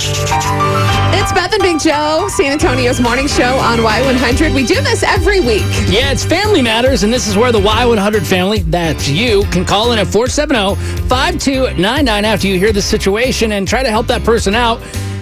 It's Beth and Big Joe, San Antonio's morning show on Y100. We do this every week. Yeah, it's Family Matters, and this is where the Y100 family, that's you, can call in at 470 5299 after you hear the situation and try to help that person out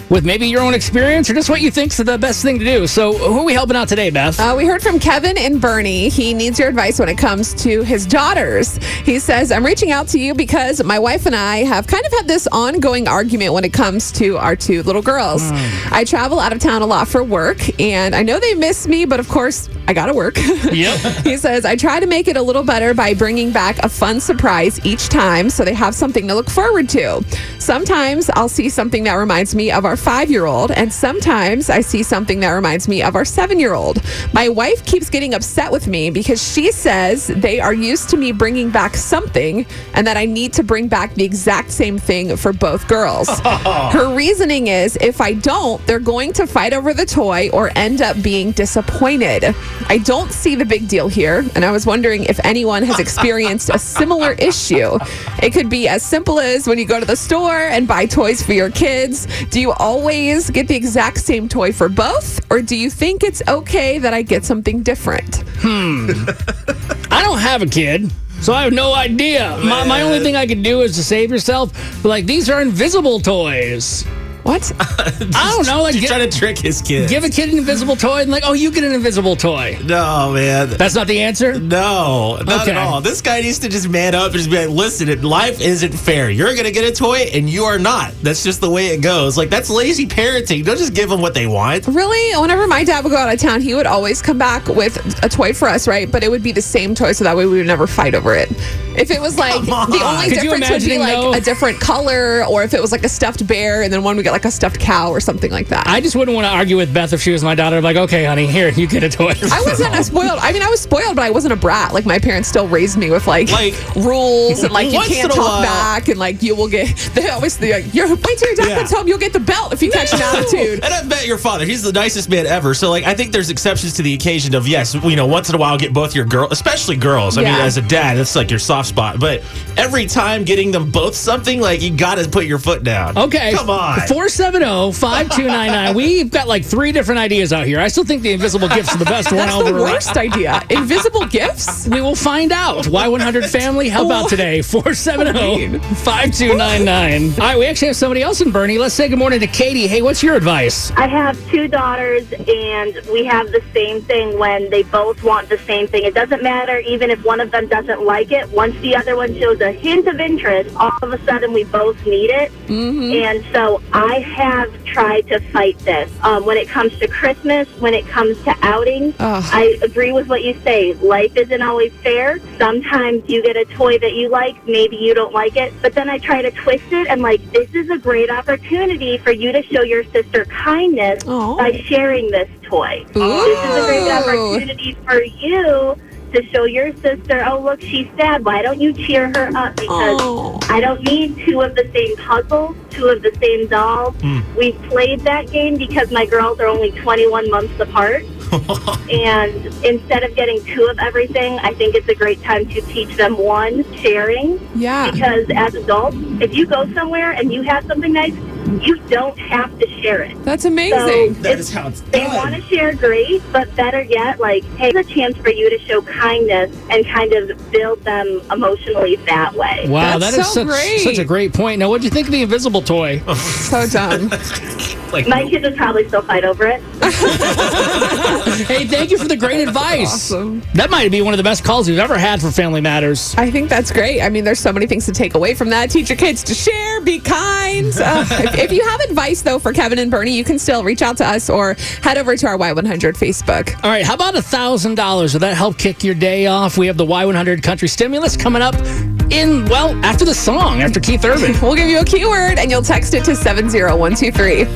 with maybe your own experience or just what you think's the best thing to do. So, who are we helping out today, Beth? Uh, we heard from Kevin and Boerne. He needs your advice when it comes to his daughters. He says, I'm reaching out to you because my wife and I have kind of had this ongoing argument when it comes to our two little girls. I travel out of town a lot for work, and I know they miss me, but of course, I gotta work. Yep. he says, I try to make it a little better by bringing back a fun surprise each time so they have something to look forward to. Sometimes I'll see something that reminds me of our five year old, and sometimes I see something that reminds me of our seven year old. My wife keeps getting upset with me because she says they are used to me bringing back something and that I need to bring back the exact same thing for both girls. Her reasoning is if I don't, they're going to fight over the toy or end up being disappointed. I don't see the big deal here, and I was wondering if anyone has experienced a similar issue. It could be as simple as when you go to the store and buy toys for your kids. Do you always get the exact same toy for both, or do you think it's okay that I get something different? Hmm. I don't have a kid. So I have no idea. My, my only thing I can do is to save yourself. But like these are invisible toys. What? I don't know. Like He's gi- trying to trick his kid. give a kid an invisible toy and like, oh, you get an invisible toy. no, man. That's not the answer. No, not Okay. at all. This guy needs to just man up and just be like, listen, life isn't fair. You're going to get a toy and you are not. That's just the way it goes. Like, that's lazy parenting. Don't just give them what they want. Really? Whenever my dad would go out of town, he would always come back with a toy for us, right? But it would be the same toy, so that way we would never fight over it. If it was like on. the only Could difference would be like though? a different color, or if it was like a stuffed bear, and then one would get like a stuffed cow or something like that. I just wouldn't want to argue with Beth if she was my daughter. I'm like, okay, honey, here, you get a toy. I wasn't a spoiled. I mean, I was spoiled, but I wasn't a brat. Like my parents still raised me with like, Like, rules and like you can't talk while- back and like you will get. They always they're like, you're wait till your dad Yeah. comes home, you'll get the belt if you catch an attitude. And I bet your father, he's the nicest man ever. So, like, I think there's exceptions to the occasion of, yes, you know, once in a while get both your girls, especially girls. I mean, as a dad, that's like your soft spot. But every time getting them both something, like, you got to put your foot down. Okay. Come on. 470 5299. We've got like three different ideas out here. I still think the invisible gifts are the best one That's over the worst idea. Invisible gifts. We will find out. Y100 family, help out oh. today. 470 5299. All right, we actually have somebody else in Boerne. Let's say good morning to Katie. Hey, what's your advice? I have two daughters, and we have the same thing when they both want the same thing. It doesn't matter even if one of them doesn't like it. Once the other one shows a hint of interest, all of a sudden we both need it. Mm-hmm. And so I have tried to fight this. Um, when it comes to Christmas, when it comes to outings, Ugh. I agree with what you say. Life isn't always fair. Sometimes you get a toy that you like, maybe you don't like it, but then I try to twist it and like, this is a great opportunity for you to show your sister kindness by sharing this toy. This is a great opportunity for you to show your sister, oh, look, she's sad. Why don't you cheer her up? Because Oh. I don't need two of the same puzzles, two of the same dolls. Hmm. We've played that game because my girls are only 21 months apart. and instead of getting two of everything, I think it's a great time to teach them one, sharing. Yeah. Because as adults, if you go somewhere and you have something nice, you don't have to share it. That's amazing. That if is how it's done. they done. want to share, great. But better yet, like, hey, it's a chance for you to show kindness and kind of build them emotionally that way. Wow, That's that is so such, great. such a great point. Now, what do you think of the invisible toy? so dumb. Like, My kids would probably still fight over it. hey, thank you for the great advice. Awesome. That might be one of the best calls we've ever had for Family Matters. I think that's great. I mean, there's so many things to take away from that. Teach your kids to share, be kind. Uh, if, if you have advice, though, for Kevin and Boerne, you can still reach out to us or head over to our Y100 Facebook. All right, how about a $1,000? Would that help kick your day off? We have the Y100 Country Stimulus coming up in, well, after the song, after Keith Urban. We'll give you a keyword and you'll text it to 70123.